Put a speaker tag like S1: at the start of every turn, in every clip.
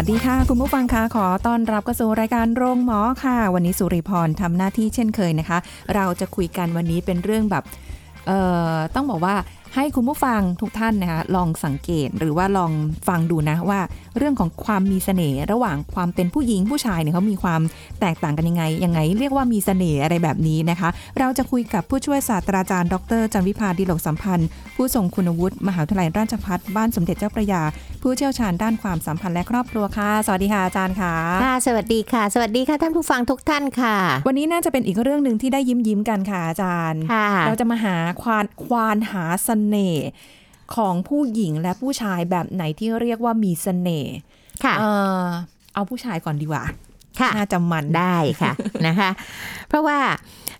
S1: วัสดีค่ะ คุณผู้ฟังคะขอต้อนรับเข้าสู่รายการโรงหมอค่ะ วันนี้สุริพรทำหน้าที่เช่นเคยนะคะ เราจะคุยกันวันนี้เป็นเรื่องแบบต้องบอกว่า ให้คุณผู้ฟังทุกท่านนะคะลองสังเกตหรือว่าลองฟังดูนะว่า เรื่องของความมีเสน่ห์ระหว่างความเป็นผู้หญิงผู้ชายเนี่ยเขามีความแตกต่างกันยังไงยังไง เรียกว่ามีเสน่ห์อะไรแบบนี้นะคะ เราจะคุยกับผู้ช่วยศาสตราจารย์ ดรจันวิพาดีหลกสัมพันธ์ ผู้ทรงคุณวุฒิมหาวิทยาลัยราชภัฏบ้านสมเด็จเจ้าพระยา ผู้เชี่ยวชาญด้านความสัมพันธ์และครอบครัวค่ะสวัสดีค่ะอาจารย์ค่ะ
S2: ค่ะ สวัสดีค่ะ สวัสดีค่ะท่านผู้ฟังทุกท่านค่ะ
S1: วันนี้น่าจะเป็นอีกเรื่องหนึ่งที่ได้ยิ้มยิ้มๆกันค่ะอาจารย์
S2: ค่ะ
S1: เราจะมาหาควานควานหาเสน่ห์ของผู้หญิงและผู้ชายแบบไหนที่เรียกว่ามีเสน่ห์
S2: ค่ะ
S1: เออเอาผู้ชายก่อนดีกว่า
S2: ค่ะ
S1: น่าจะมัน
S2: ได้ค่ะนะคะ เพราะว่า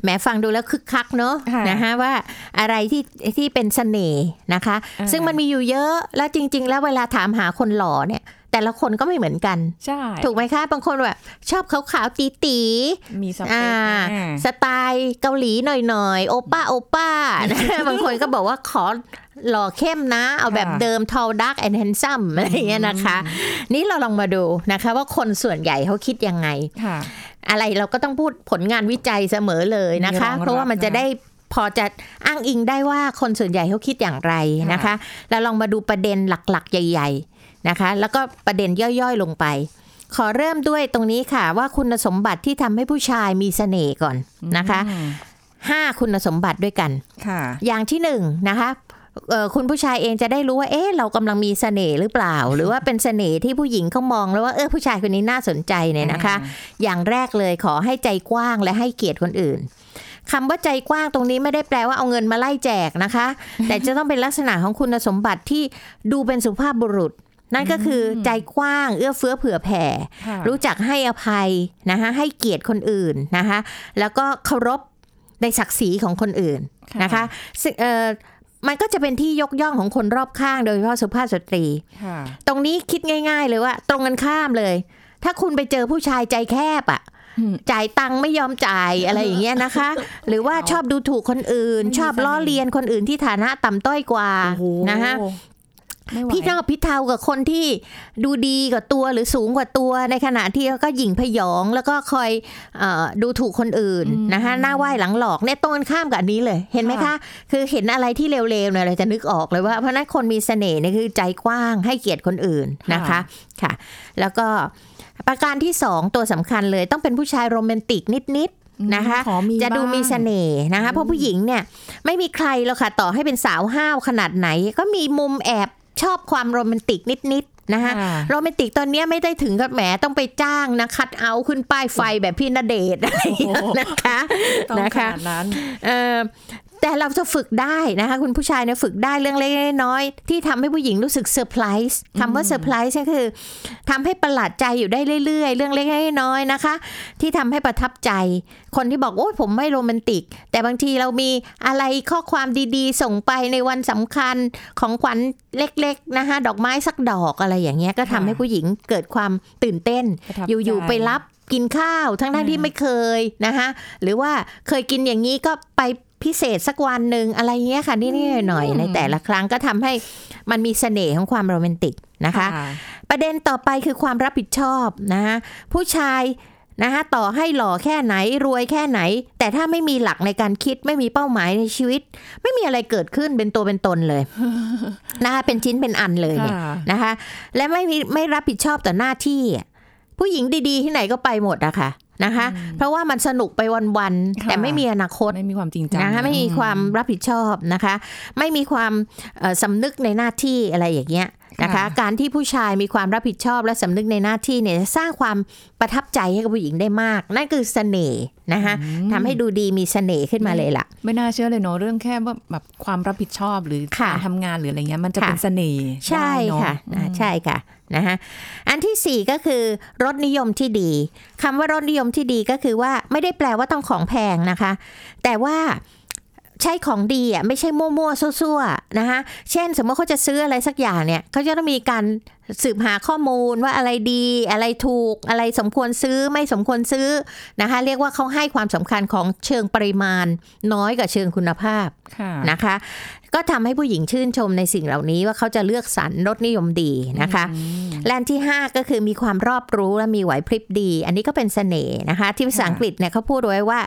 S2: แหมฟังดูแล้วคึกคักเนอะ
S1: ค่ะ
S2: นะคะว่าอะไรที่ที่เป็นเสน่ห์นะคะ
S1: อ่า
S2: ซึ่งมันมีอยู่เยอะแล้วจริง ๆ แล้วเวลาถามหาคนหล่อเนี่ย แต่ละคนก็ไม่เหมือนกัน
S1: ใช่
S2: ถูกไหมคะบางคนแบบชอบขาวๆตีตีๆ
S1: มีสเป
S2: อ่า
S1: คอ่า
S2: สไตล์เกาหลีหน่อยๆ โอป้าโอป้านะบางคนก็บอกว่าขอหล่อเข้มนะ เอาแบบ
S1: ค่ะ
S2: เดิม tall dark and handsome อะไรอย่างเงี้ยนะคะ นี่เราลองมาดูนะคะว่าคนส่วนใหญ่เขาคิดยังไง
S1: ค่ะ
S2: อะไรเราก็ต้องพูดผลงานวิจัยเสมอเลยนะคะ
S1: มีรองรับ
S2: เพราะว่ามันจะ
S1: นะ
S2: ได้พอจะอ้างอิงได้ว่าคนส่วนใหญ่เขาคิดอย่างไรนะคะ เราลองมาดูประเด็นหลักๆ ใหญ่ ๆ นะคะ แล้วก็ประเด็นย่อยๆลงไป ขอเริ่มด้วยตรงนี้ค่ะ ว่าคุณสมบัติที่ทำให้ผู้ชายมีเสน่ห์ก่อนนะคะ
S1: อืม
S2: ห้าคุณสมบัติด้วยกัน
S1: ค่ะ
S2: อย่างที่หนึ่งนะคะเอ่อคุณผู้ชายเองจะได้รู้ว่า เอ๊ะ เรากำลังมีเสน่ห์หรือเปล่า หรือว่าเป็นเสน่ห์ที่ผู้หญิงเขามองแล้วว่า เออ ผู้ชายคนนี้น่าสนใจเนี่ยนะคะ อย่างแรกเลยขอให้ใจกว้างและให้เกียรติคนอื่นคำว่าใจกว้างตรงนี้ไม่ได้แปลว่าเอาเงินมาไล่แจกนะคะ แต่จะต้องเป็นลักษณะของคุณสมบัติที่ดูเป็นสุภาพบุรุษ นั่นก็คือใจกว้างเอื้อเฟื้อเผื่อแผ่
S1: ค่ะ
S2: รู้จักให้อภัยนะคะให้เกียรติคนอื่นนะคะแล้วก็เคารพในศักดิ์ศรีของคนอื่นนะคะซึ่งเอ่อมันก็จะเป็นที่ยกย่องของคนรอบข้างโดยเฉพาะสุภาพสตรี
S1: ค่ะ
S2: ตรงนี้คิดง่าย ๆ เลยว่า ตรงกันข้ามเลย ถ้าคุณไปเจอผู้ชายใจแคบอะ่ะ
S1: อืม
S2: จ่ายตังค์ไม่ยอมจ่ายอะไรอย่างเงี้ยนะคะ หรือว่าชอบดูถูกคนอื่น
S1: ไม่มี
S2: ชอบล้อ
S1: เสน่ห์
S2: เลียนคนอื่นที่ฐานะต่ำต้อยกว่า
S1: โอ้โห
S2: นะคะ
S1: ไม่ไหว
S2: พี่นอกพี่เทากับคนที่ดูดีกว่าตัวหรือสูงกว่าตัวในขณะที่เขาก็หยิ่งพยองแล้วก็คอยเออดูถูกคนอื่น
S1: อืม
S2: นะคะหน้าไหว้หลังหลอกเนี่ยตรงกันข้ามกับอันนี้เลยเห็นไหมคะ
S1: ค่ะ
S2: คือเห็นอะไรที่เร็วๆเนี่ยเราจะนึกออกเลยว่าเพราะฉะนั้นคนมีเสน่ห์เนี่ยคือใจกว้างให้เกียรติคนอื่นนะคะค่ะ แล้วก็ประการที่สองตัวสำคัญเลยต้องเป็นผู้ชายโรแมนติกนิดๆนะคะ
S1: ขอมี
S2: จะดู
S1: บ้าง
S2: มีเสน่ห์นะคะเพราะผู้หญิงเนี่ยไม่มีใครหรอกค่ะต่อให้เป็นสาวห้าวขนาดไหน ก็มีมุมแอบ ชอบความโรแมนติกนิดๆนะคะ
S1: ค่ะ
S2: โรแมนติกตอนเนี้ยไม่ได้ถึงกับแหมต้องไปจ้างนะ cutout ขึ้นป้ายไฟแบบพี่ณเดชน์อะไรอย่างเงี้ยนะคะ
S1: ต้องขนาดนั้นนะคะ
S2: เอ่อ แต่เราจะฝึกได้นะคะ คุณผู้ชายเนี่ยฝึกได้เรื่องเล็กๆน้อยๆที่ทำให้ผู้หญิงรู้สึกเซอร์ไพรส์คำว่าเซอร์ไพรส์ก็คือทำให้ประหลาดใจอยู่ได้เรื่อย ๆ เรื่องเล็กๆน้อยๆนะคะ ที่ทำให้ประทับใจ คนที่บอกโอ้ยผมไม่โรแมนติก แต่บางทีเรามีอะไรข้อความดีๆ ส่งไปในวันสำคัญของขวัญเล็ก ๆนะคะดอกไม้สักดอกอะไรอย่างเงี้ยก็ทำให้ผู้หญิงเกิดความตื่นเต้น
S1: ประทับ
S2: อยู่
S1: ใจ
S2: ๆไปรับกินข้าวทั้งๆที่ไม่เคยนะคะหรือว่าเคยกินอย่างนี้ก็ไป พิเศษสักวันหนึ่งอะไรเงี้ยค่ะนิดๆหน่อยๆในแต่ละครั้งก็ทำให้มันมีเสน่ห์ของความโรแมนติกนะคะ ประเด็นต่อไปคือความรับผิดชอบนะคะผู้ชายนะคะต่อให้หล่อแค่ไหนรวยแค่ไหน แต่ถ้าไม่มีหลักในการคิดไม่มีเป้าหมายในชีวิต ไม่มีอะไรเกิดขึ้นเป็นตัวเป็นตนเลยนะคะเป็นชิ้นเป็นอันเลยเนี่ย
S1: ค่ะ
S2: นะคะ และไม่มีไม่รับผิดชอบต่อหน้าที่อะผู้หญิงดีๆ ที่ไหนก็ไปหมดอะค่ะ นะคะ เพราะว่ามันสนุกไปวันๆ
S1: ค่ะ
S2: แต่ไม่มีอนาคต
S1: ไม่มีความจริงจัง
S2: นะคะไม่มีความรับผิดชอบนะคะ ไม่มีความเอ่อสำนึกในหน้าที่อะไรอย่างเงี้ย นะคะ
S1: ค่ะ
S2: การที่ผู้ชายมีความรับผิดชอบและสำนึกในหน้าที่เนี่ยจะสร้างความประทับใจให้กับผู้หญิงได้มาก นั่นคือเสน่ห์นะคะทำให้ดูดีมีเสน่ห์ขึ้นมาเลยล่ะ
S1: ไม่น่าเชื่อเลยเนาะเรื่องแค่ว่าแบบความรับผิดชอบหรือ
S2: ค่ะ
S1: การทำงานหรืออะไรเงี้ยมันจะ
S2: ค่ะ
S1: เป็นเสน่ห์
S2: ใช่
S1: ได้เนอ
S2: ค่ะอ่าใช่ค่ะนะคะอันที่สี่ก็คือรสนิยมที่ดีคำว่ารสนิยมที่ดีก็คือว่าไม่ได้แปลว่าต้องของแพงนะคะ แต่ว่า ใช้ของดีอะไม่ใช่มั่วๆซั่วๆนะคะเช่นสมมติเขาจะซื้ออะไรสักอย่างเนี่ยเขาจะต้องมีการสืบหาข้อมูลว่าอะไรดี อะไรถูก อะไรสมควรซื้อไม่สมควรซื้อนะคะเรียกว่าเขาให้ความสำคัญของเชิงปริมาณ น้อยกว่าเชิงคุณภาพ
S1: ค่ะ
S2: นะคะ ก็ทำให้ผู้หญิงชื่นชมในสิ่งเหล่านี้ว่าเขาจะเลือกสรรรสนิยมดีนะคะ และอันที่ 5 ก็คือมีความรอบรู้และมีไหวพริบดี อันนี้ก็เป็นเสน่ห์นะคะ ที่ภาษาอังกฤษเนี่ยเขาพูดไว้ว่า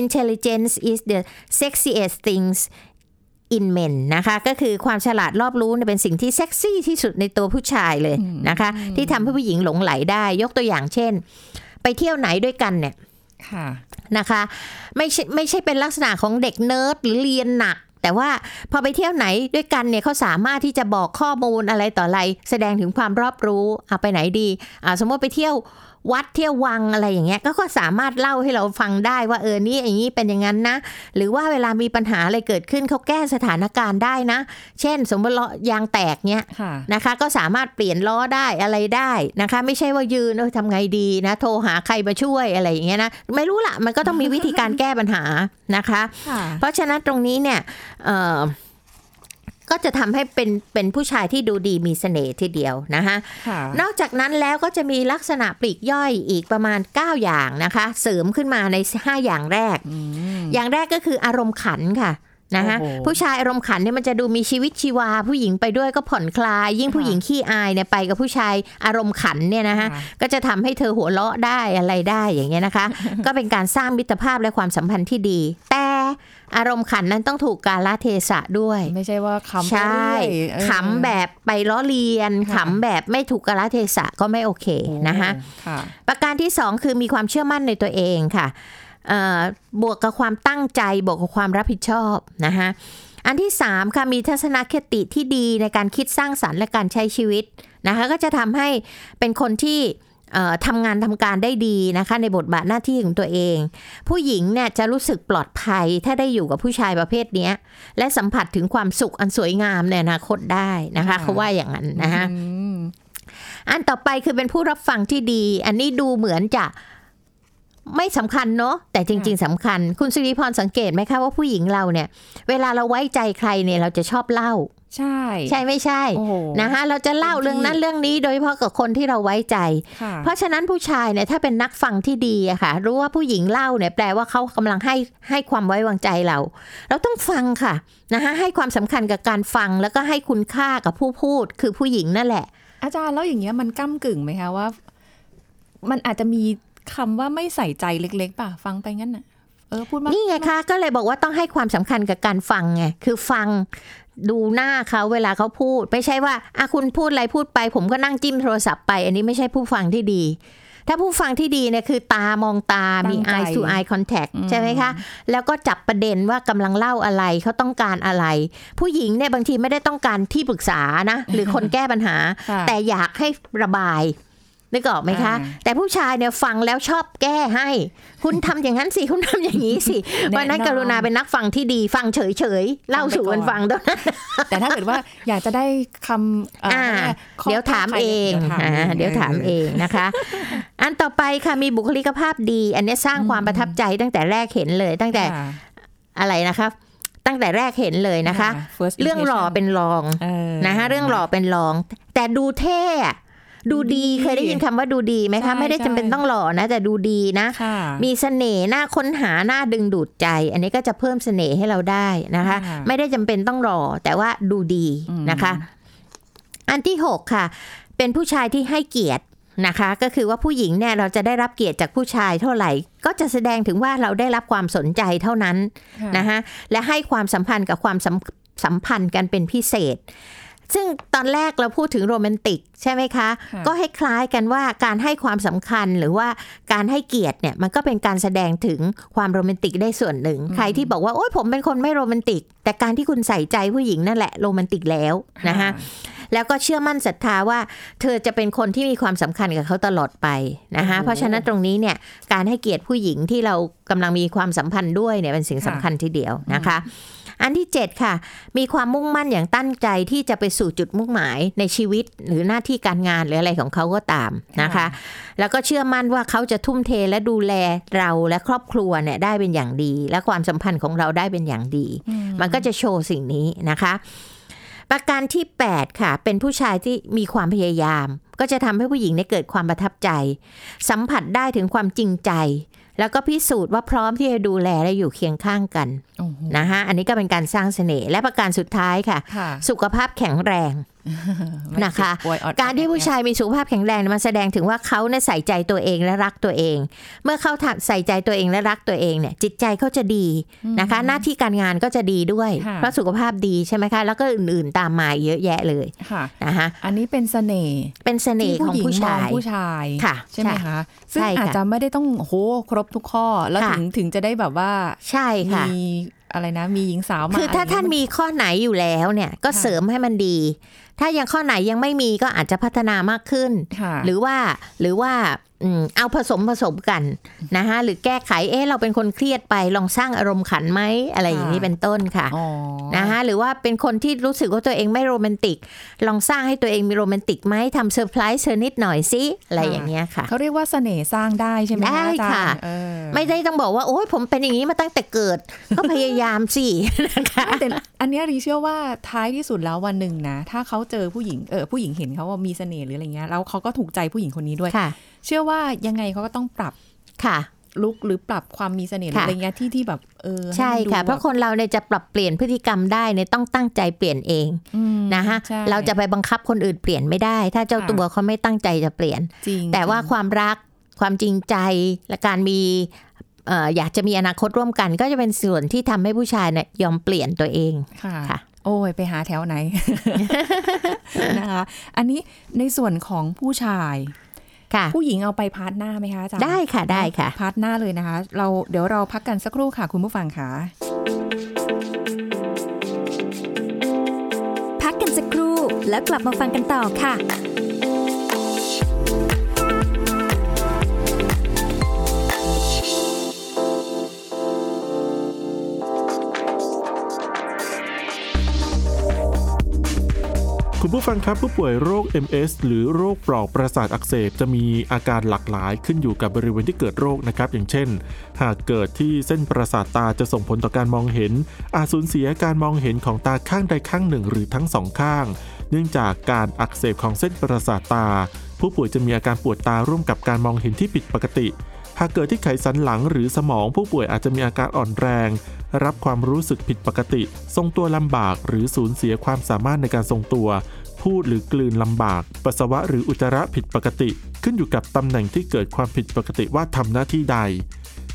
S2: intelligence is the sexiest things in men นะคะก็คือความฉลาดรอบรู้เนี่ยเป็นสิ่งที่เซ็กซี่ที่สุดในตัวผู้ชายเลยนะคะ ที่ทำให้ผู้หญิงหลงไหลได้ ยกตัวอย่างเช่น ไปเที่ยวไหนด้วยกันเนี่ย
S1: ค่ะ
S2: นะคะ ไม่ใช่ไม่ใช่เป็นลักษณะของเด็กเนิร์ดหรือเรียนหนัก แต่ว่าพอไปเที่ยวไหนด้วยกันเนี่ยเขาสามารถที่จะบอกข้อมูลอะไรต่ออะไร แสดงถึงความรอบรู้เอาไปไหนดีอ่าสมมติไปเที่ยว วัดเที่ยววังอะไรอย่างเงี้ยก็ก็สามารถเล่าให้เราฟังได้ว่าเออนี่อย่างนี้เป็นอย่างนั้นนะ หรือว่าเวลามีปัญหาอะไรเกิดขึ้นเขาแก้สถานการณ์ได้นะ เช่น สมมติล้อยางแตกเนี้ย
S1: ค่ะ
S2: นะคะ ก็สามารถเปลี่ยนล้อได้อะไรได้นะคะ ไม่ใช่ว่ายืนเออทำไงดีนะ โทรหาใครมาช่วยอะไรอย่างเงี้ยนะไม่รู้ละมันก็ต้องมีวิธีการแก้ปัญหานะคะ
S1: ค่ะ
S2: เพราะฉะนั้นตรงนี้เนี่ยเอ่อ ก็จะทำให้เป็นเป็นผู้ชายที่ดูดีมีเสน่ห์ทีเดียวนะคะ
S1: ค่ะ
S2: นอกจากนั้นแล้วก็จะมีลักษณะปลีกย่อยอีกประมาณ 9 อย่างนะคะ เสริมขึ้นมาใน 5 อย่างแรกอย่างแรกก็คืออารมณ์ขันค่ะนะคะ
S1: โอ้โห
S2: ผู้ชายอารมณ์ขันเนี่ยมันจะดูมีชีวิตชีวา ผู้หญิงไปด้วยก็ผ่อนคลาย ยิ่งผู้หญิงขี้อายเนี่ยไปกับผู้ชายอารมณ์ขันเนี่ยนะคะ
S1: ค่ะ
S2: ก็จะทำให้เธอหัวเราะได้อะไรได้อย่างเงี้ยนะคะ ก็เป็นการสร้างมิตรภาพและความสัมพันธ์ที่ดี แต่ อารมณ์ขันนั้นต้องถูกกาลเทศะด้วย
S1: ไม่ใช่ว่าคำ
S2: ใช่
S1: ไปเรื่อยเออ
S2: ขำแบบไปล้อเลียน
S1: ค่ะ
S2: ขำแบบไม่ถูกกาลเทศะก็ไม่โอเคนะคะ
S1: ค่ะ
S2: ประการที่สองคือมีความเชื่อมั่นในตัวเองค่ะเอ่อบวกกับความตั้งใจบวกกับความรับผิดชอบนะคะอันที่สามค่ะมีทัศนคติที่ดีในการคิดสร้างสรรค์และการใช้ชีวิตนะคะก็จะทำให้เป็นคนที่เอ่อ ทำงานทำการได้ดีนะคะ ในบทบาทหน้าที่ของตัวเอง ผู้หญิงเนี่ยจะรู้สึกปลอดภัยถ้าได้อยู่กับผู้ชายประเภทเนี้ยและสัมผัสถึงความสุขอันสวยงามในอนาคตได้นะคะ
S1: ค่ะ
S2: เขาว่าอย่างนั้นนะคะ
S1: อืม
S2: อันต่อไปคือเป็นผู้รับฟังที่ดี อันนี้ดูเหมือนจะไม่สำคัญเนาะแต่จริง ๆสำคัญ คุณสิริพรสังเกตไหมคะว่าผู้หญิงเราเนี่ย เวลาเราไว้ใจใครเนี่ยเราจะชอบเล่า
S1: ใช่
S2: ใช่ไม่ใช่
S1: โอ้โห
S2: นะคะเราจะเล่า
S1: เต็มที่
S2: เรื่องนั้นเรื่องนี้โดยเฉพาะกับคนที่เราไว้ใจ
S1: ค่ะ
S2: เพราะฉะนั้นผู้ชายเนี่ยถ้าเป็นนักฟังที่ดีอะค่ะ รู้ว่าผู้หญิงเล่าเนี่ยแปลว่าเขากำลังให้ให้ความไว้วางใจเรา เราต้องฟังค่ะนะคะให้ความสำคัญกับการฟังแล้วก็ให้คุณค่ากับผู้พูดคือผู้หญิงนั่นแหละ
S1: อาจารย์แล้วอย่างเงี้ยมันก้ากึ่งไหมคะว่า มันอาจจะมีคำว่าไม่ใส่ใจเล็ก ๆ ป่ะฟังไปงั้นน่ะเออพูดมา
S2: นี่ไงคะก็เลยบอกว่าต้องให้ความสำคัญกับการฟังไงคือฟัง ดูหน้าเขาเวลาเขาพูด ไม่ใช่ว่าอะคุณพูดอะไรพูดไป ผมก็นั่งจิ้มโทรศัพท์ไป อันนี้ไม่ใช่ผู้ฟังที่ดี ถ้าผู้ฟังที่ดีเนี่ยคือตามองตา มี
S1: ตั้งใจ
S2: eye to eye contact
S1: อืม
S2: ใช่ไหมคะ แล้วก็จับประเด็นว่ากำลังเล่าอะไรเขาต้องการอะไร ผู้หญิงเนี่ยบางทีไม่ได้ต้องการที่ปรึกษานะ หรือคนแก้ปัญหา
S1: ค่ะ
S2: แต่อยากให้ระบาย นึกออกไหมคะ
S1: อ่า
S2: แต่ผู้ชายเนี่ยฟังแล้วชอบแก้ให้ คุณทำอย่างนั้นสิคุณทำอย่างนี้สิเพราะฉะนั้น
S1: แนะนำ
S2: กรุณาเป็นนักฟังที่ดี ฟังเฉยๆเล่าสู่กันฟังด้วย
S1: แต่ถ้าเกิดว่าอยากจะได้คำเอ่อ
S2: อ่า
S1: ข้อ
S2: เดี๋ยวถามเอง
S1: เดี๋ยวถาม
S2: อ่าเดี๋ยวถามเองนะคะ อันต่อไปค่ะมีบุคลิกภาพดี อันนี้สร้างความประทับใจตั้งแต่แรกเห็นเลยตั้งแต่
S1: ค่ะ
S2: อะไรนะคะตั้งแต่แรกเห็นเลยนะคะ
S1: First
S2: เรื่องหล่อ
S1: impression
S2: เป็นรอง
S1: เออ
S2: นะคะเรื่องหล่อเป็นรอง แต่ดูเท่อะ ดูดี
S1: ดูดี
S2: เคยได้ยินคำว่าดูดีไหม
S1: ใช่
S2: คะไม่ได้จำเป็น
S1: ใช่
S2: ต้องหล่อนะ แต่ดูดีนะ
S1: ค่ะ
S2: มีเสน่ห์น่าค้นหาน่าดึงดูดใจ อันนี้ก็จะเพิ่มเสน่ห์ให้เราได้นะคะ
S1: ค่ะ
S2: ไม่ได้จำเป็นต้องรอแต่ว่าดูดี
S1: อืม
S2: นะคะ อันที่หกค่ะ เป็นผู้ชายที่ให้เกียรตินะคะ ก็คือว่าผู้หญิงเนี่ยเราจะได้รับเกียรติจากผู้ชายเท่าไหร่ ก็จะแสดงถึงว่าเราได้รับความสนใจเท่านั้น
S1: ค่ะ
S2: นะคะและให้ความสัมพันธ์กับความสัมสัมพันธ์กันเป็นพิเศษ ซึ่งตอนแรกเราพูดถึงโรแมนติกใช่ไหมคะ
S1: ค่ะ
S2: ก็ให้คล้ายกันว่าการให้ความสำคัญหรือว่าการให้เกียรติเนี่ยมันก็เป็นการแสดงถึงความโรแมนติกได้ส่วนหนึ่ง ใครที่บอกว่า โอ๊ยผมเป็นคนไม่โรแมนติก แต่การที่คุณใส่ใจผู้หญิงนั่นแหละโรแมนติกแล้วนะคะแล้วก็เชื่อมั่นศรัทธาว่า เธอจะเป็นคนที่มีความสำคัญกับเขาตลอดไปนะคะ
S1: โอ้โห
S2: เพราะฉะนั้นตรงนี้เนี่ยการให้เกียรติผู้หญิงที่เรากำลังมีความสัมพันธ์ด้วยเนี่ยเป็นสิ่งสำคัญทีเดียวนะคะ อันที่ 7 ค่ะ มีความมุ่งมั่นอย่างตั้งใจที่จะไปสู่จุดมุ่งหมายในชีวิตหรือหน้าที่การงานหรืออะไรของเขาก็ตามนะคะ
S1: ค่ะ
S2: แล้วก็เชื่อมั่นว่าเขาจะทุ่มเทและดูแลเราและครอบครัวเนี่ยได้เป็นอย่างดี และความสัมพันธ์ของเราได้เป็นอย่างดี มันก็จะโชว์สิ่งนี้นะคะประการที่ 8 ค่ะ เป็นผู้ชายที่มีความพยายาม ก็จะทำให้ผู้หญิงเนี่ยเกิดความประทับใจ สัมผัสได้ถึงความจริงใจ แล้วก็พิสูจน์ว่าพร้อมที่จะดูแลและอยู่เคียงข้างกัน
S1: โอ้โห
S2: นะคะอันนี้ก็เป็นการสร้างเสน่ห์และประการสุดท้ายค่ะ
S1: ค่ะ
S2: สุขภาพแข็งแรง
S1: ไม่
S2: นะคะ
S1: เจ็บป่วยออด
S2: การที่ผู้ชายมีสุขภาพแข็งแรงเนี่ยมันแสดงถึงว่าเขาเนี่ยใส่ใจตัวเองและรักตัวเอง เมื่อเขาใส่ใจตัวเองและรักตัวเองเนี่ย จิตใจเขาจะดีนะคะ หน้าที่การงานก็จะดีด้วย
S1: ค่ะ
S2: เพราะสุขภาพดีใช่ไหมคะ แล้วก็อื่นๆตามมาเยอะแยะเลย
S1: ค่ะ
S2: นะคะ
S1: อันนี้เป็นเสน่ห์
S2: เป็นเสน่ห์
S1: ที่
S2: ของ
S1: ผู้หญิง
S2: ผู้
S1: มอ
S2: ชางย
S1: ผู้ชาย
S2: ค่ะ
S1: ใช่ไหม
S2: ใช่
S1: คะซึ่ง
S2: ใช่ค่ะ
S1: อาจจะไม่ได้ต้องโหครบทุกข้อแล้ว
S2: ค่ะ
S1: ถึงถึงจะได้แบบว่า
S2: ใช่ค่ะ
S1: มีอะไรนะมีหญิงสาวมา
S2: คือถ้าท่านมีข้อไหนอยู่แล้วเนี่ยก็เสริมให้มันดี ถ้ายังข้อไหนยังไม่มีก็อาจจะพัฒนามากขึ้น
S1: ค่ะ
S2: หรือว่าหรือว่าอืมเอาผสมผสมกันนะคะหรือแก้ไขเอ๊ะเราเป็นคนเครียดไปลองสร้างอารมณ์ขันไหมอะไรอย่างนี้
S1: ค่ะ
S2: เป็นต้นค่ะ
S1: อ๋อ
S2: นะคะหรือว่าเป็นคนที่รู้สึกว่าตัวเองไม่โรแมนติก ลองสร้างให้ตัวเองมีโรแมนติกไหมทำเซอร์ไพรส์เธอนิดหน่อยสิอะไรอย่างเงี้ยค่ะ
S1: เขาเรียกว่าเสน่ห์สร้างได้ใช่ไหม
S2: ได้
S1: อาจารย์
S2: ค่ะ
S1: เออ
S2: ไม่ได้ต้องบอกว่าโอ้ยผมเป็นอย่างนี้มาตั้งแต่เกิด ก็พยายามสินะคะ
S1: แต่อันเนี้ยรีเชื่อว่าท้ายที่สุดแล้ววันหนึ่งนะ ถ้าเขาเจอผู้หญิงเออผู้หญิงเห็นเขาว่ามีเสน่ห์หรืออะไรเงี้ยแล้วเขาก็ถูกใจผู้หญิงคนนี้ด้วย
S2: ค่ะ
S1: เชื่อว่ายังไงเขาก็ต้องปรับ
S2: ค่ะ
S1: ลุกหรือปรับความมีเสน่ห์หรือ
S2: ค่ะ
S1: อะไรเงี้ยที่ที่แบบเออ
S2: ใช่
S1: ห้มันดู
S2: ค่ะ เพราะคนเราเนี่ยจะปรับเปลี่ยนพฤติกรรมได้เนี่ยต้องตั้งใจเปลี่ยนเอง
S1: อืม
S2: นะคะ
S1: ใช่
S2: เราจะไปบังคับคนอื่นเปลี่ยนไม่ได้ ถ้าเจ้า
S1: ค่ะ
S2: ตัวเขาไม่ตั้งใจจะเปลี่ยน
S1: จริง
S2: แต่ว่าความรักความจริงใจและการมีเอ่ออยากจะมีอนาคตร่วมกัน ก็จะเป็นส่วนที่ทำให้ผู้ชายเนี่ยยอมเปลี่ยนตัวเอง
S1: ค่ะ
S2: ค่ะ
S1: โอ้ยไปหาแถวไหนนะคะ อันนี้ในส่วนของผู้ชาย
S2: ค่ะ
S1: ผู้หญิงเอาไป part หน้าไหมคะอาจารย์
S2: ได้ค่ะได้ค่ะ
S1: part หน้าเลยนะคะ เราเดี๋ยวเราพักกันสักครู่ค่ะ คุณผู้ฟังค่ะ
S3: พักกันสักครู่แล้วกลับมาฟังกันต่อค่ะ
S4: คุณผู้ฟังครับผู้ป่วยโรค MS หรือโรคปลอกประสาทอักเสบจะมีอาการหลากหลายขึ้นอยู่กับบริเวณที่เกิดโรคนะครับ อย่างเช่น หากเกิดที่เส้นประสาทตาจะส่งผลต่อการมองเห็น อาจสูญเสียการมองเห็นของตาข้างใดข้างหนึ่งหรือทั้งสองข้าง เนื่องจากการอักเสบของเส้นประสาทตา ผู้ป่วยจะมีอาการปวดตาร่วมกับการมองเห็นที่ผิดปกติ หากเกิดที่ไขสันหลังหรือสมองผู้ป่วยอาจจะมีอาการอ่อนแรง รับความรู้สึกผิดปกติ ทรงตัวลำบากหรือสูญเสียความสามารถในการทรงตัว พูดหรือกลืนลำบาก ปัสสาวะหรืออุจจาระผิดปกติ ขึ้นอยู่กับตำแหน่งที่เกิดความผิดปกติว่าทำหน้าที่ใด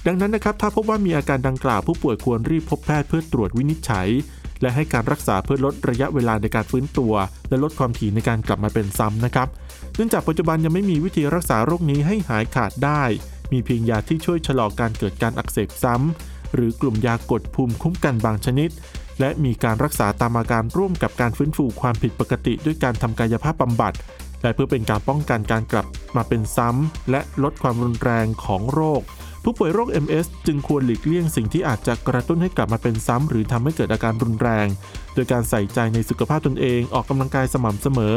S4: ดังนั้นนะครับถ้าพบว่ามีอาการดังกล่าวผู้ป่วยควรรีบพบแพทย์เพื่อตรวจวินิจฉัย และให้การรักษาเพื่อลดระยะเวลาในการฟื้นตัว และลดความถี่ในการกลับมาเป็นซ้ำนะครับ เนื่องจากปัจจุบันยังไม่มีวิธีรักษาโรคนี้ให้หายขาดได้ มีเพียงยาที่ช่วยชะลอการเกิดการอักเสบซ้ำ หรือกลุ่มยากดภูมิคุ้มกันบางชนิด และมีการรักษาตามอาการร่วมกับการฟื้นฟูความผิดปกติด้วยการทำกายภาพบำบัด และเพื่อเป็นการป้องกันการกลับมาเป็นซ้ำ และลดความรุนแรงของโรค ผู้ป่วยโรค MS จึงควรหลีกเลี่ยงสิ่งที่อาจจะกระตุ้นให้กลับมาเป็นซ้ำ หรือทำให้เกิดอาการรุนแรง โดยการใส่ใจในสุขภาพตนเอง ออกกำลังกายสม่ำเสมอ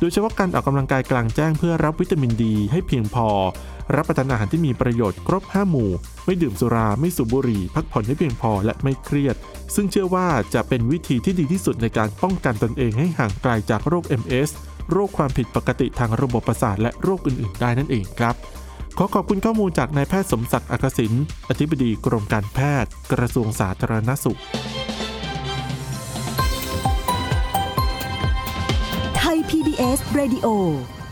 S4: โดยเฉพาะการออกกำลังกายกลางแจ้งเพื่อรับวิตามินดีให้เพียงพอ รับประทานอาหารที่มีประโยชน์ครบ 5 หมู่ ไม่ดื่มสุรา ไม่สูบบุหรี่ พักผ่อนให้เพียงพอและไม่เครียด ซึ่งเชื่อว่าจะเป็นวิธีที่ดีที่สุดในการป้องกันตนเองให้ห่างไกลจากโรค MS โรคความผิดปกติทางระบบประสาทและโรคอื่น ๆ ได้นั่นเองครับ ขอขอบคุณข้อมูลจากนายแพทย์สมศักดิ์อักษินอธิบดีกรมการแพทย์ กระทรวงสาธารณสุข
S5: ไทย PBS Radio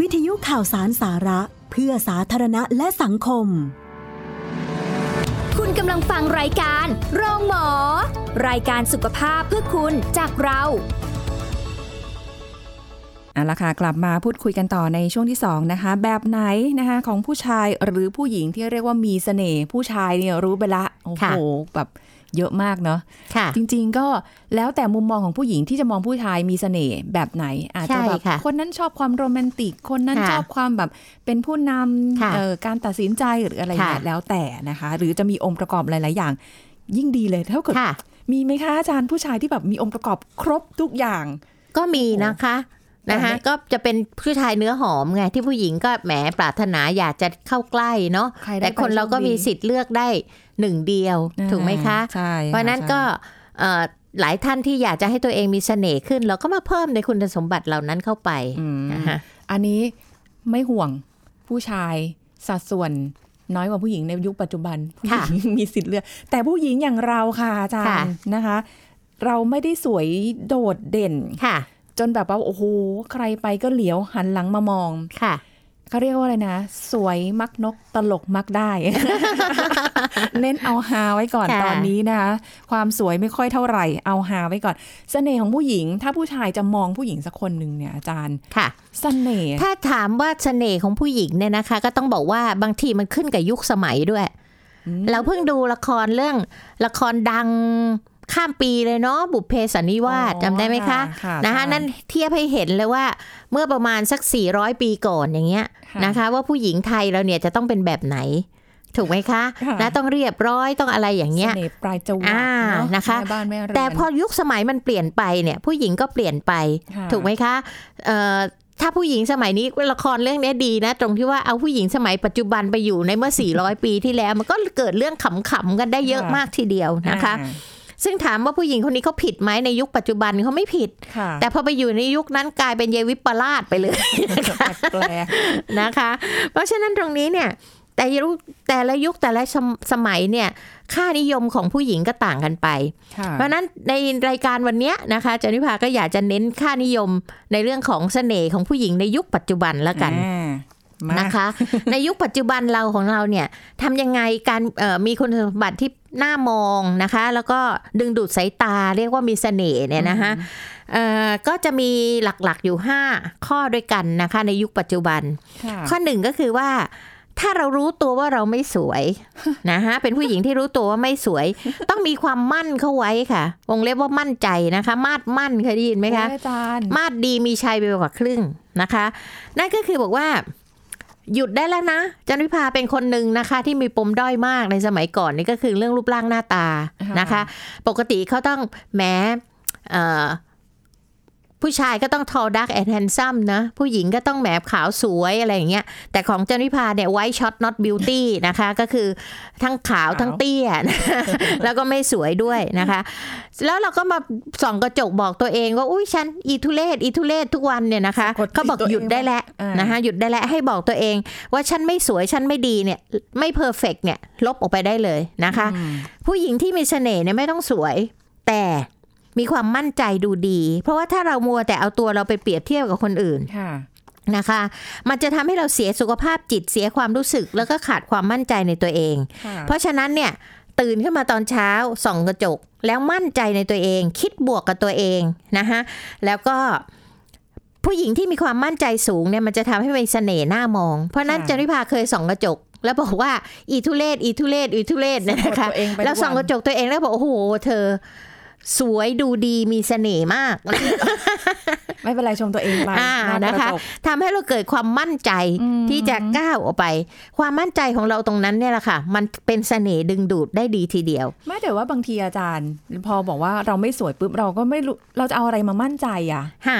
S5: วิทยุข่าวสารสาระ พื่อสาธารณะและสังคม
S3: คุณกำลังฟังรายการ โรงหมอ รายการสุขภาพเพื่อคุณจากเรา
S1: เอาละค่ะกลับมาพูดคุยกันต่อในช่วงที่ 2 นะคะ แบบไหนนะคะของผู้ชายหรือผู้หญิงที่เรียกว่ามีเสน่ห์ผู้ชายเนี่ยรู้ไปละโอ้โห
S2: ค่ะ
S1: แบบ เยอะมากเนาะ
S2: ค่ะ
S1: จริง ๆ ก็แล้วแต่มุมมองของผู้หญิงที่จะมองผู้ชายมีเสน่ห์แบบไหน อาจจะแบบ
S2: ใช่ค่ะ
S1: คนนั้นชอบความโรแมนติก คนนั้น
S2: ค่ะ
S1: ชอบความแบบเป็นผู้น
S2: ค่ะำ
S1: เอ่อการตัดสินใจหรืออะไร
S2: ค่ะ
S1: เนี่ยแล้วแต่นะคะ หรือจะมีองค์ประกอบหลาย ๆ อย่าง ยิ่งดีเลยถ้าเกิด
S2: ค่ะ
S1: มีไหมคะอาจารย์ผู้ชายที่แบบมีองค์ประกอบครบทุกอย่าง
S2: ก็มีนะคะ นะคะ
S1: แต่ไม่
S2: ก็จะเป็นผู้ชายเนื้อหอมไงที่ผู้หญิงก็แหมปรารถนาอยากจะเข้าใกล้เนาะ
S1: ใครได้
S2: แต่คน
S1: ไป
S2: เราก็
S1: โชคดี
S2: มีสิทธิ์เลือกได้หนึ่งเดียวถูกไหมคะ
S1: ใช่
S2: เพราะฉะนั้น
S1: ใช่
S2: ก็เอ่อหลายท่านที่อยากจะให้ตัวเองมีเสน่ห์ขึ้น เราก็มาเพิ่มในคุณสมบัติเหล่านั้นเข้าไป
S1: อืม
S2: นะคะ
S1: อันนี้ไม่ห่วงผู้ชายสัดส่วนน้อยกว่าผู้หญิงในยุคปัจจุบันผู้ห
S2: ค่ะ
S1: ญิงมีสิทธิ์เลือก แต่ผู้หญิงอย่างเราค่ะอาจาร
S2: ค่ะ
S1: ย์นะคะ เราไม่ได้สวยโดดเด่น
S2: ค่ะ
S1: จนแบบว่าโอ้โหใครไปก็เหลียวหันหลังมามอง
S2: ค่ะ
S1: เขาเรียกว่าอะไรนะ สวยมักนกตลกมักได้ เน้นเอาฮาไว้ก่อน
S2: ค่ะ
S1: ตอนนี้นะคะความสวยไม่ค่อยเท่าไหร่ เอาฮาไว้ก่อนเสน่ห์ของผู้หญิง ถ้าผู้ชายจะมองผู้หญิงสักคนหนึ่งเนี่ยอาจารย์
S2: ค่ะ
S1: เสน่ห์
S2: ถ้าถามว่าเสน่ห์ของผู้หญิงเนี่ยนะคะ ก็ต้องบอกว่าบางทีมันขึ้นกับยุคสมัยด้วย เราเพิ่งดูละครเรื่องละครดัง ข้ามปีเลยเนาะบุพเพสันนิวาส
S1: อ๋อ
S2: จำได้ไหมคะ
S1: ค่ะ
S2: นะคะ
S1: ใช่
S2: นั่นเทียบให้เห็นเลยว่าเมื่อประมาณสัก 400 ปีก่อนอย่างเงี้ย
S1: ค่ะ
S2: นะคะ ว่าผู้หญิงไทยเราเนี่ยจะต้องเป็นแบบไหนถูกไหมคะ
S1: ค่ะ
S2: นะต้องเรียบร้อยต้องอะไรอย่างเงี้ย
S1: เสน่ห์ปลายจวัก
S2: อ่า
S1: เนอะ
S2: นะคะ
S1: แม่บ้านแม่เรือน
S2: แต่พอยุคสมัยมันเปลี่ยนไปเนี่ยผู้หญิงก็เปลี่ยนไป
S1: ค่ะ
S2: ถูกไหมคะเอ่อถ้าผู้หญิงสมัยนี้ละครเรื่องนี้ดีนะ ตรงที่ว่าเอาผู้หญิงสมัยปัจจุบันไปอยู่ในเมื่อ 400 ปีที่แล้ว มันก็เกิดเรื่องขำๆกันได้เยอะมากทีเดียวนะคะ
S1: อ่า
S2: ซึ่งถามว่าผู้หญิงคนนี้เขาผิดไหมในยุคปัจจุบันเขาไม่ผิด
S1: ค่ะ
S2: แต่พอไปอยู่ในยุคนั้นกลายเป็นเยวิปลาสไปเลย
S1: แปลก
S2: นะคะ เพราะฉะนั้นตรงนี้เนี่ยแต่ยุคแต่ละยุคแต่ละสมสมัยเนี่ยค่านิยมของผู้หญิงก็ต่างกันไป
S1: ค่ะ
S2: เพราะฉะนั้นในรายการวันเนี้ยนะคะจันวิภาก็อยากจะเน้นค่านิยมในเรื่องของเสน่ห์ของผู้หญิงในยุคปัจจุบันแล้วกัน
S1: อ่ามา
S2: นะคะ ในยุคปัจจุบันเราของเราเนี่ยทำยังไงการเอ่อมีคุณสมบัติที่น่ามองนะคะ แล้วก็ดึงดูดสายตาเรียกว่ามีเสน่ห์เนี่ยนะคะเอ่อก็จะมีหลักๆอยู่ 5 ข้อด้วยกันนะคะ ในยุคปัจจุบัน
S1: ค่ะ
S2: ข้อหนึ่งก็คือว่าถ้าเรารู้ตัวว่าเราไม่สวยนะฮะเป็นผู้หญิงที่รู้ตัวว่าไม่สวย ต้องมีความมั่นเข้าไว้ค่ะ วงเล็บว่ามั่นใจนะคะ มาดมั่นเคยได้ยินไหมคะ
S1: โอ้ยอาจารย์
S2: มาดดีมีชัยไปกว่าครึ่งนะคะ นั่นก็คือบอกว่า หยุดได้แล้วนะจันวิภาเป็นคนหนึ่งนะคะ ที่มีปมด้อยมากในสมัยก่อนนี่ก็คือเรื่องรูปร่างหน้าตานะคะ ปกติเขาต้องแหม้เอ่อ ผู้ชายก็ต้อง tall dark and handsome นะ ผู้หญิงก็ต้องแหมขาวสวยอะไรอย่างเงี้ย แต่ของจันวิภาเนี่ย white shot not beauty นะคะ ก็คือทั้งขาวทั้งเตี้ยแล้วก็ไม่สวยด้วยนะคะ แล้วเราก็มาส่องกระจกบอกตัวเองว่า อุ้ยฉันอีทุเลศอีทุเลศทุกวันเนี่ยนะคะ
S1: สะกดจิต
S2: เขาบอก
S1: ตัวเอง
S2: หยุดได้แล้ว
S1: อ่าน
S2: นะคะหยุดได้แล้วให้บอกตัวเอง ว่าฉันไม่สวยฉันไม่ดีเนี่ย ไม่เพอร์เฟกเนี่ยลบออกไปได้เลยนะคะ
S1: อืม
S2: ผู้หญิงที่มีเสน่ห์เนี่ยไม่ต้องสวยแต่ มีความมั่นใจดูดี เพราะว่าถ้าเรามัวแต่เอาตัวเราไปเปรียบเทียบกับคนอื่น
S1: ค่ะ
S2: นะคะ มันจะทำให้เราเสียสุขภาพจิตเสียความรู้สึก แล้วก็ขาดความมั่นใจในตัวเอง
S1: ค่ะ
S2: เพราะฉะนั้นเนี่ยตื่นขึ้นมาตอนเช้าส่องกระจก แล้วมั่นใจในตัวเอง คิดบวกกับตัวเองนะคะแล้วก็ผู้หญิงที่มีความมั่นใจสูงเนี่ยมันจะทำให้มีเสน่ห์หน้ามอง เพราะฉะนั้น
S1: ค่ะ
S2: จาริภาเคยส่องกระจก แล้วบอกว่าอีทุเลศอีทุเลศอีทุเลศเนี่ย
S1: สะกด
S2: นะคะ
S1: ตัวเองไป
S2: แล้ว
S1: ทุก
S2: ส่อง
S1: วั
S2: ก
S1: น
S2: ระจกตัวเองแล้วบอกโอ้โหเธอ สวยดูดีมีเสน่ห์มาก
S1: ไม่เป็นไรชมตัวเองไป
S2: อ่า
S1: หากร
S2: นะคะ
S1: จก
S2: ทำให้เราเกิดความมั่นใจ
S1: อืม
S2: ที่จะก้าวออกไป ความมั่นใจของเราตรงนั้นเนี่ยแหละค่ะ มันเป็นเสน่ห์ดึงดูดได้ดีทีเดียว
S1: ไม่แต่ว่าบางทีอาจารย์ พอบอกว่าเราไม่สวยปุ๊บเราก็ไม่รู้เราจะเอาอะไรมามั่นใจอะ
S2: ฮะ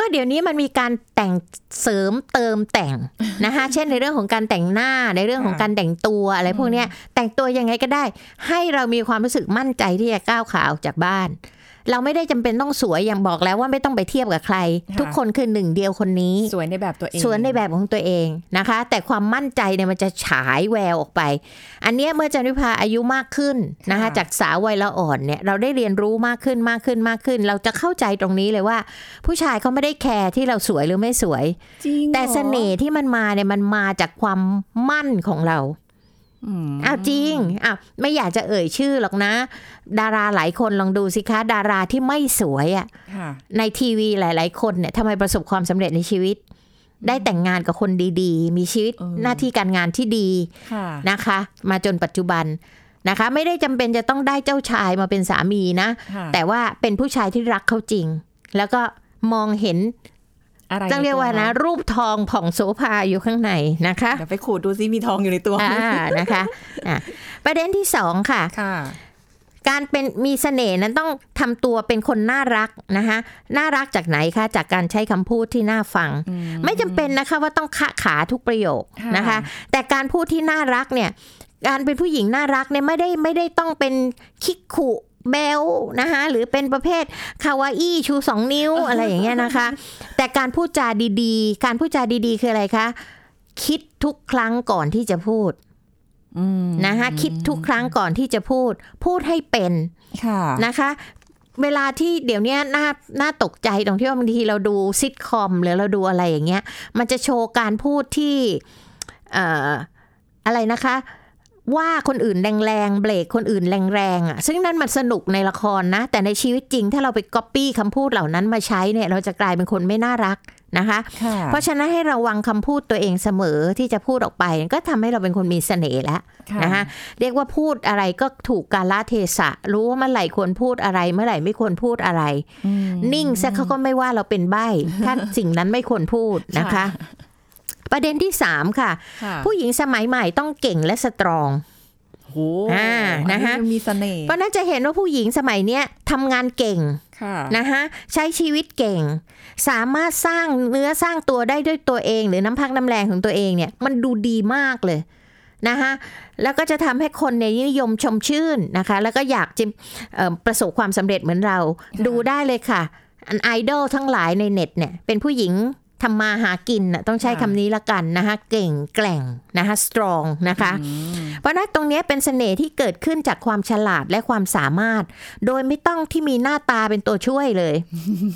S2: ก็เดี๋ยวนี้มันมีการแต่งเสริมเติมแต่งนะคะเช่นในเรื่องของการแต่งหน้าในเรื่องของการแต่งตัวอะไรพวกนี้แต่งตัวยังไงก็ได้ ให้เรามีความรู้สึกมั่นใจที่จะก้าวขาออกจากบ้าน เราไม่ได้จำเป็นต้องสวยอย่างบอกแล้วว่าไม่ต้องไปเทียบกับใคร
S1: ค่ะ
S2: ทุกคนคือหนึ่งเดียวคนนี้
S1: สวยในแบบตัวเอง
S2: สวนในแบบของตัวเองนะคะ แต่ความมั่นใจเนี่ยมันจะฉายแววออกไป อันเนี้ยเมื่อจันวิภาอายุมากขึ้นนะคะ จากสาววัยละอ่อนเนี่ยเราได้เรียนรู้มากขึ้นมากขึ้นมากขึ้น เราจะเข้าใจตรงนี้เลยว่า ผู้ชายเขาไม่ได้แคร์ที่เราสวยหรือไม่สวย
S1: จริง
S2: แต่
S1: หรอ
S2: เสน่ห์ที่มันมาเนี่ยมันมาจากความมั่นของเรา
S1: อืม
S2: อ้าวจริงอ้าวไม่อยากจะเอ่ยชื่อหรอกนะ ดาราหลายคนลองดูสิคะ ดาราที่ไม่สวยอะ
S1: ค่ะ
S2: ในทีวีหลาย ๆ คนเนี่ยทำไมประสบความสำเร็จในชีวิต ได้แต่งงานกับคนดีๆ มีชีวิต
S1: เออ
S2: หน้าที่การงานที่ดี
S1: ค่ะ
S2: นะคะ มาจนปัจจุบันนะคะ ไม่ได้จำเป็นจะต้องได้เจ้าชายมาเป็นสามีนะ
S1: ค่ะ
S2: แต่ว่าเป็นผู้ชายที่รักเขาจริง แล้วก็มองเห็น
S1: อะไร
S2: ต้องเรียกว่านะ
S1: ใตั
S2: รูปทองผ่องโสภาอยู่ข้างในนะคะ
S1: เดี๋ยวไปขูดดูซิมีทองอยู่ในตัวไหม
S2: อ่านะคะอะประเด็นที่สองค่ะ
S1: ค่ะ
S2: การเป็นมีเสน่ห์นั้นต้องทำตัวเป็นคนน่ารักนะคะน่ารักจากไหนคะจากการใช้คำพูดที่น่าฟัง ไม่จำเป็นนะคะว่าต้องขะขาทุกประโยค
S1: ค่ะ
S2: นะคะ แต่การพูดที่น่ารักเนี่ยการเป็นผู้หญิงน่ารักเนี่ยไม่ได้ไม่ได้ต้องเป็นคิกขุ เบลนะคะหรือเป็นประเภทคาวาอี้ชูสองนิ้วอะไรอย่างเงี้ยนะคะ แต่การพูดจาดีๆ การพูดจาดีๆ คืออะไรคะคิดทุกครั้งก่อนที่จะพูด
S1: อืม
S2: นะคะคิดทุกครั้งก่อนที่จะพูด พูดให้เป็น
S1: ค่ะ
S2: นะคะ เวลาที่เดี๋ยวเนี้ยน่าน่าตกใจตรงที่ว่าบางทีเราดูซิทคอมหรือเราดูอะไรอย่างเงี้ย มันจะโชว์การพูดที่เอ่ออะไรนะคะ ว่าคนอื่นแรงๆเบรกคนอื่นแรงๆอะ ซึ่งนั่นมันสนุกในละครนะ แต่ในชีวิตจริง ถ้าเราไปก๊อปปี้คำพูดเหล่านั้นมาใช้เนี่ย เราจะกลายเป็นคนไม่น่ารักนะคะ
S1: ค่ะ
S2: เพราะฉะนั้นให้ระวังคำพูดตัวเองเสมอที่จะพูดออกไป ก็ทำให้เราเป็นคนมีเสน่ห์แล้วนะคะเรียกว่าพูดอะไรก็ถูกกาลเทศะ รู้ว่าเมื่อไหร่ควรพูดอะไร เมื่อไหร่ไม่ควรพูดอะไร
S1: อืม
S2: นิ่งซะเขาก็ไม่ว่าเราเป็นใบ้ถ้าสิ่งนั้นไม่ควรพูดนะคะ
S1: ค่ะ
S2: ประเด็นที่สามค่ะ
S1: ค่ะ
S2: ผู้หญิงสมัยใหม่ต้องเก่งและสตรอง
S1: โห
S2: อ่านะคะ
S1: อัมีเสน่ห์
S2: เพราะนั้นจะเห็นว่าผู้หญิงสมัยเนี้ยทำงานเก่ง
S1: ค่ะ
S2: นะคะใช้ชีวิตเก่ง สามารถสร้างเนื้อสร้างตัวได้ด้วยตัวเอง หรือน้ำพักน้ำแรงของตัวเองเนี่ยมันดูดีมากเลยนะคะแล้วก็จะทำให้คนในยนิยมชมชื่นนะคะ แล้วก็อยากจะเอ่อประสบความสำเร็จเหมือนเรา
S1: ค่ะ
S2: ดูได้เลยค่ะ อันไอดอลทั้งหลายในเน็ตเนี่ย เป็นผู้หญิง ทำมาหากินน่ะต้องใช้คำนี้ละกันนะคะเก่งแกร่งนะคะสตรองนะคะ
S1: อืม
S2: เพราะฉะนั้นตรงเนี้ยเป็นเสน่ห์ที่เกิดขึ้นจากความฉลาดและความสามารถ โดยไม่ต้องที่มีหน้าตาเป็นตัวช่วยเลย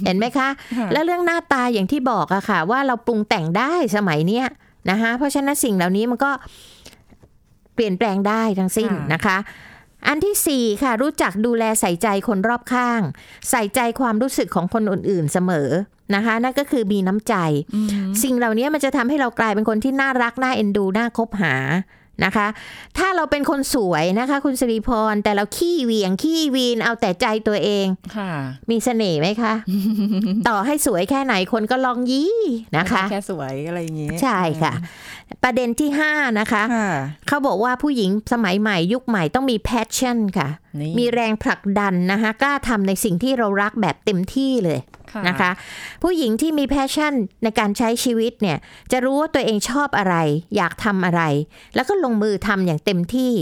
S2: เห็นไหมคะ
S1: ค่ะ
S2: แล้วเรื่องหน้าตาอย่างที่บอกอะค่ะ ว่าเราปรุงแต่งได้สมัยเนี้ยนะคะเพราะฉะนั้นสิ่งเหล่านี้มันก็เปลี่ยนแปลงได้ทั้งสิ้นนะคะ อันที่สี่ค่ะ รู้จักดูแลใส่ใจคนรอบข้าง ใส่ใจความรู้สึกของคนอื่นๆเสมอนะคะ นั่นก็คือมีน้ำใจ
S1: อืม
S2: สิ่งเหล่านี้มันจะทำให้เรากลายเป็นคนที่น่ารัก น่าเอ็นดู น่าคบหา นะคะ ถ้าเราเป็นคนสวยนะคะ คุณสิริพร แต่เราขี้เหวียงขี้วีนเอาแต่ใจตัวเอง
S1: ค่ะ
S2: มีเสน่ห์ไหมคะ ต่อให้สวยแค่ไหนคนก็ลองยี่นะคะ
S1: แค่สวยอะไรอย่างงี้
S2: ใช่ค่ะ ประเด็นที่5นะคะ
S1: ค่ะ
S2: เขาบอกว่าผู้หญิงสมัยใหม่ยุคใหม่ต้องมี passion ค่ะ
S1: นี่
S2: มีแรงผลักดันนะคะ กล้าทำในสิ่งที่เรารักแบบเต็มที่เลย นะคะ ผู้หญิงที่มี passion ในการใช้ชีวิตเนี่ย จะรู้ว่าตัวเองชอบอะไร อยากทำอะไร แล้วก็ลงมือทำอย่างเต็มที่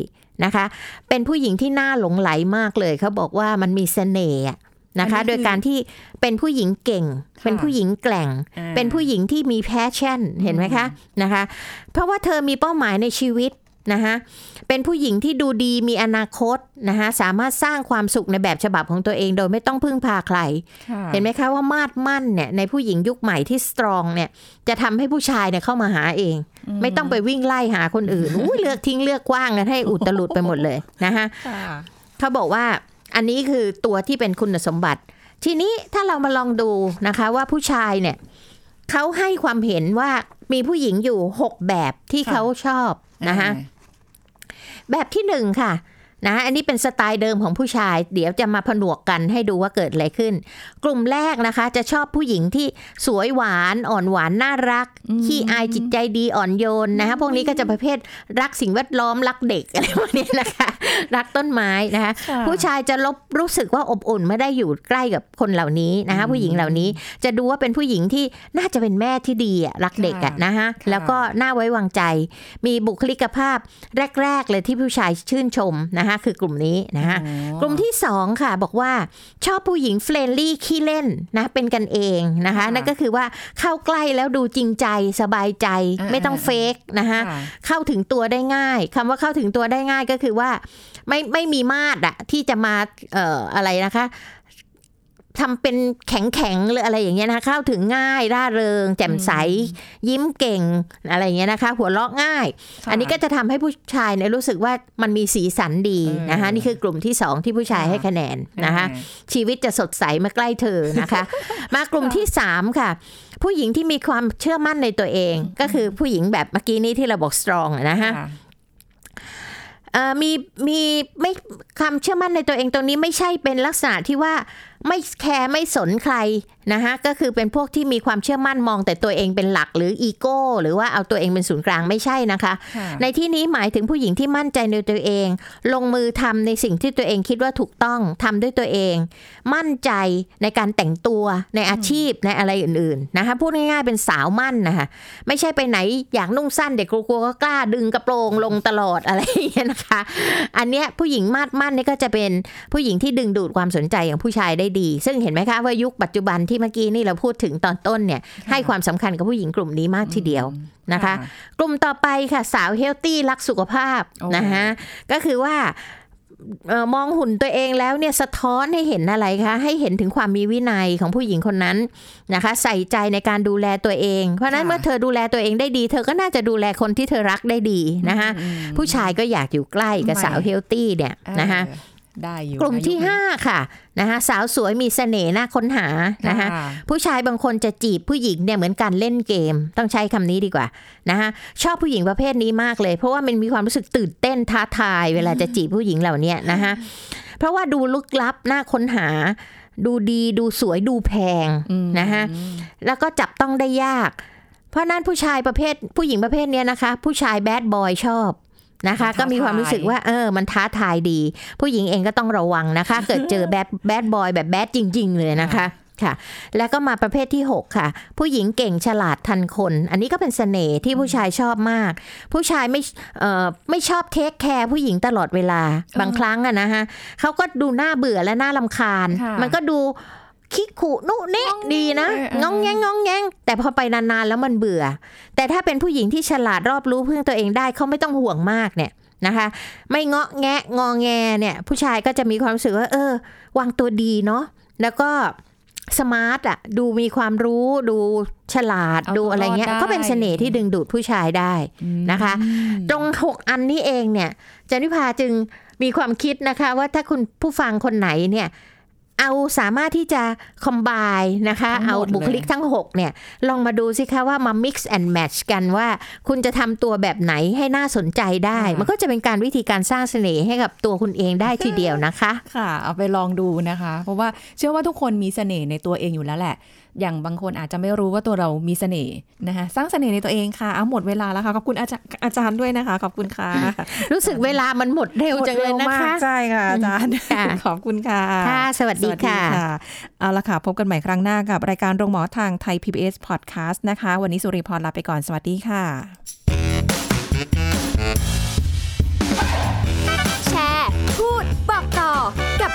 S2: นะคะ เป็นผู้หญิงที่น่าหลงใหลมากเลยเขาบอกว่ามันมีเสน่ห์อะนะคะ โดยการที่เป็นผู้หญิงเก่ง เป็นผู้หญิงแกร่ง
S1: อ่า
S2: เป็นผู้หญิงที่มี passion เห็นไหมคะ นะคะ เพราะว่าเธอมีเป้าหมายในชีวิต นะคะเป็นผู้หญิงที่ดูดีมีอนาคตนะคะสามารถสร้างความสุขในแบบฉบับของตัวเองโดยไม่ต้องพึ่งพาใคร
S1: ค่ะ
S2: เห็นไหมคะว่ามาดมั่นเนี่ยในผู้หญิงยุคใหม่ที่สตรองเนี่ยจะทำให้ผู้ชายเนี่ยเข้ามาหาเอง ไม่ต้องไปวิ่งไล่หาคนอื่นอุ้ยเลือกทิ้งเลือกกว้างกันให้อุตลุดไปหมดเลยนะคะ
S1: ค่ะ
S2: เขาบอกว่าอันนี้คือตัวที่เป็นคุณสมบัติ ทีนี้ถ้าเรามาลองดูนะคะว่าผู้ชายเนี่ยเขาให้ความเห็นว่ามีผู้หญิงอยู่6แบบที่
S1: ค่ะ
S2: เขาชอบนะคะ แบบที่หนึ่งค่ะ นะอันนี้เป็นสไตล์เดิมของผู้ชาย เดี๋ยวจะมาผนวกกันให้ดูว่าเกิดอะไรขึ้น กลุ่มแรกนะคะ จะชอบผู้หญิงที่สวยหวานอ่อนหวานน่ารัก ขี้อายจิตใจดีอ่อนโยนนะคะพวกนี้ก็จะประเภทรักสิ่งแวดล้อมรักเด็กอะไรพวกนี้นะคะ รักต้นไม้นะคะ
S1: ค่ะ
S2: ผู้ชายจะลบรู้สึกว่าอบอุ่นไม่ได้อยู่ใกล้กับคนเหล่านี้นะคะผู้หญิงเหล่านี้จะดูว่าเป็นผู้หญิงที่น่าจะเป็นแม่ที่ดีอะรักเด็กอะนะคะแล้วก็น่าไว้วางใจ มีบุคลิกภาพแรก ๆ เลยที่ผู้ชายชื่นชมนะคะคือกลุ่มนี้นะคะ
S1: อ๋อ
S2: กลุ่มที่สองค่ะ บอกว่าชอบผู้หญิงเฟรนลี่ขี้เล่นนะเป็นกันเองนะคะ
S1: ค่ะ
S2: นั่นก็คือว่าเข้าใกล้แล้วดูจริงใจสบายใจ
S1: อ่า
S2: ไม่ต้องเฟกนะคะ
S1: ค่ะ
S2: เข้าถึงตัวได้ง่ายคำว่าเข้าถึงตัวได้ง่ายก็คือว่าไม่ไม่มีมาดอะที่จะมาเอ่ออะไรนะคะ ทำเป็นแข็งแข็งๆหรืออะไรอย่างเงี้ยนะคะเข้าถึงง่ายร่าเริง แจ่มใส ยิ้มเก่งอะไรอย่างเงี้ยนะคะ หัวเราะง่าย
S1: ค่ะ
S2: อันนี้ก็จะทำให้ผู้ชายเนี่ยรู้สึกว่ามันมีสีสันดีนะคะ
S1: เออ
S2: นี่คือกลุ่มที่สองที่ผู้ชาย
S1: ค่ะ
S2: ให้คะแนนนะคะ ชีวิตจะสดใสเมื่อใกล้เธอนะคะ มากลุ่มที่สามค่ะ ผู้หญิงที่มีความเชื่อมั่นในตัวเอง ก็คือผู้หญิงแบบเมื่อกี้นี้ที่เราบอกสตรองนะคะ
S1: ค่ะ
S2: เอ่อมีมีไม่ความเชื่อมั่นในตัวเองตรงนี้ไม่ใช่เป็นลักษณะที่ว่า ไม่แคร์ไม่สนใครนะคะก็คือเป็นพวกที่มีความเชื่อมั่นมองแต่ตัวเองเป็นหลักหรืออีโก้หรือว่าเอาตัวเองเป็นศูนย์กลางไม่ใช่นะคะ
S1: ค่ะ
S2: ในที่นี้หมายถึงผู้หญิงที่มั่นใจในตัวเอง ลงมือทำในสิ่งที่ตัวเองคิดว่าถูกต้องทำด้วยตัวเอง มั่นใจในการแต่งตัวในอาชีพในอะไรอื่นๆนะคะพูดง่ายๆเป็นสาวมั่นนะคะไม่ใช่ไปไหนอยากนุ่งสั้นเด็กกลัวๆก็กล้าดึงกระโปรงลงตลอดอะไรอย่างเงี้ยนะคะ อันเนี้ยผู้หญิงมาดมั่นนี่ก็จะเป็นผู้หญิงที่ดึงดูดความสนใจของผู้ชายได้ดี ซึ่งเห็นไหมคะว่ายุคปัจจุบันที่เมื่อกี้นี่เราพูดถึงตอนต้นเนี่ยให้ความสำคัญกับผู้หญิงกลุ่มนี้มากทีเดียวนะคะ กลุ่มต่อไปค่ะสาวเฮลตี้รักสุขภาพ
S1: โอ้
S2: นะคะก็คือว่าเอ่อมองหุ่นตัวเองแล้วเนี่ยสะท้อนให้เห็นอะไรคะ ให้เห็นถึงความมีวินัยของผู้หญิงคนนั้นนะคะ ใส่ใจในการดูแลตัวเอง เพราะฉะนั้นเมื่อเธอดูแลตัวเองได้ดี เธอก็น่าจะดูแลคนที่เธอรักได้ดีนะคะ
S1: อืม
S2: ผู้ชายก็อยากอยู่ใกล้กับ
S1: ไม่
S2: สาวเฮลตี้เนี่ย
S1: เออ
S2: นะคะ
S1: ได้อยู่
S2: กลุ่มที่
S1: อายุนี้
S2: 5ค่ะนะคะสาวสวยมีเสน่ห์น่าค้นหานะคะ
S1: ค่ะ
S2: ผู้ชายบางคนจะจีบผู้หญิงเนี่ยเหมือนการเล่นเกม ต้องใช้คำนี้ดีกว่านะคะชอบผู้หญิงประเภทนี้มากเลย เพราะว่ามันมีความรู้สึกตื่นเต้นท้าทาย เวลาจะจีบผู้หญิงเหล่าเนี้ยนะคะเพราะว่าดูลึกลับน่าค้นหา ดูดีดูสวยดูแพง
S1: อืม
S2: นะคะแล้วก็จับต้องได้ยาก เพราะนั้นผู้ชายประเภทผู้หญิงประเภทเนี้ยนะคะ ผู้ชายแบดบอยชอบ นะคะ
S1: มันท้า
S2: ก็มีความรู้สึกว่าเออมันท้าทายดี ผู้หญิงเองก็ต้องระวังนะคะ เกิดเจอแบดแบดบอยแบบแบดจริง ๆ เลยนะคะค่ะแล้วก็มาประเภทที่ 6 ค่ะ ผู้หญิงเก่งฉลาดทันคน อันนี้ก็เป็นเสน่ห์ที่ผู้ชายชอบมาก ผู้ชายไม่เอ่อไม่ชอบ take care ผู้หญิงตลอดเวลาบางครั้งอะนะฮะเขาก็ดูน่าเบื่อและน่ารำคาญ
S1: ค่ะ
S2: มันก็ดู คิกขุอาโนเนะ
S1: งอแง
S2: ดีนะ
S1: เออเออ
S2: งองแงงงองแงงแต่พอไปนานๆแล้วมันเบื่อ แต่ถ้าเป็นผู้หญิงที่ฉลาดรอบรู้พึ่งตัวเองได้เขาไม่ต้องห่วงมากเนี่ยนะคะ ไม่เงาะแงะงอแงเนี่ย ผู้ชายก็จะมีความรู้สึกว่า เออ วางตัวดีเนาะแล้วก็ smart อะดูมีความรู้ดูฉลาด
S1: เอาตัว
S2: ดูอะไรเงี้ย
S1: รอดได้
S2: ก็เป็นเสน่ห์ที่ดึงดูดผู้ชายได้นะคะ ตรง6อันนี้เองเนี่ยจันวิภาจึงมีความคิดนะคะ ว่าถ้าคุณผู้ฟังคนไหนเนี่ย เอาสามารถที่จะคอมบายนะคะ
S1: ทั้งหมด
S2: เอาบุคลิกทั้ง 6 เนี่ย ลองมาดูสิคะว่ามา mix and match กันว่า คุณจะทำตัวแบบไหนให้น่าสนใจได้ มันก็จะเป็นการวิธีการสร้างเสน่ห์ให้กับตัวคุณเองได้ทีเดียวนะคะ
S1: ค่ะ เอาไปลองดูนะคะ เพราะว่าเชื่อว่าทุกคนมีเสน่ห์ในตัวเองอยู่แล้วแหละ อย่างบางคนอาจจะไม่รู้ว่าตัวเรามีเสน่ห์นะคะสร้างเสน่ห์ในตัวเองค่ะเอาหมดเวลาแล้วค่ะขอบคุณอาจารย์อาจารย์ด้วยนะคะขอบคุณค่ะ
S2: รู้สึกเวลามันหมดเร็วจังเลยนะ
S1: หมดร็ว
S2: คะ
S1: มากใช่ค่ะอาจารย์
S2: ค่ะ
S1: ขอบคุณค่ะ
S2: ค่ะสวัสดีค่ะ
S1: เอาละค่ะพบกันใหม่ครั้งหน้ากับรายการโรงหมอทางไทย PBS Podcast นะคะ วันนี้สุริพรลาไปก่อนสวัสดีค่ะ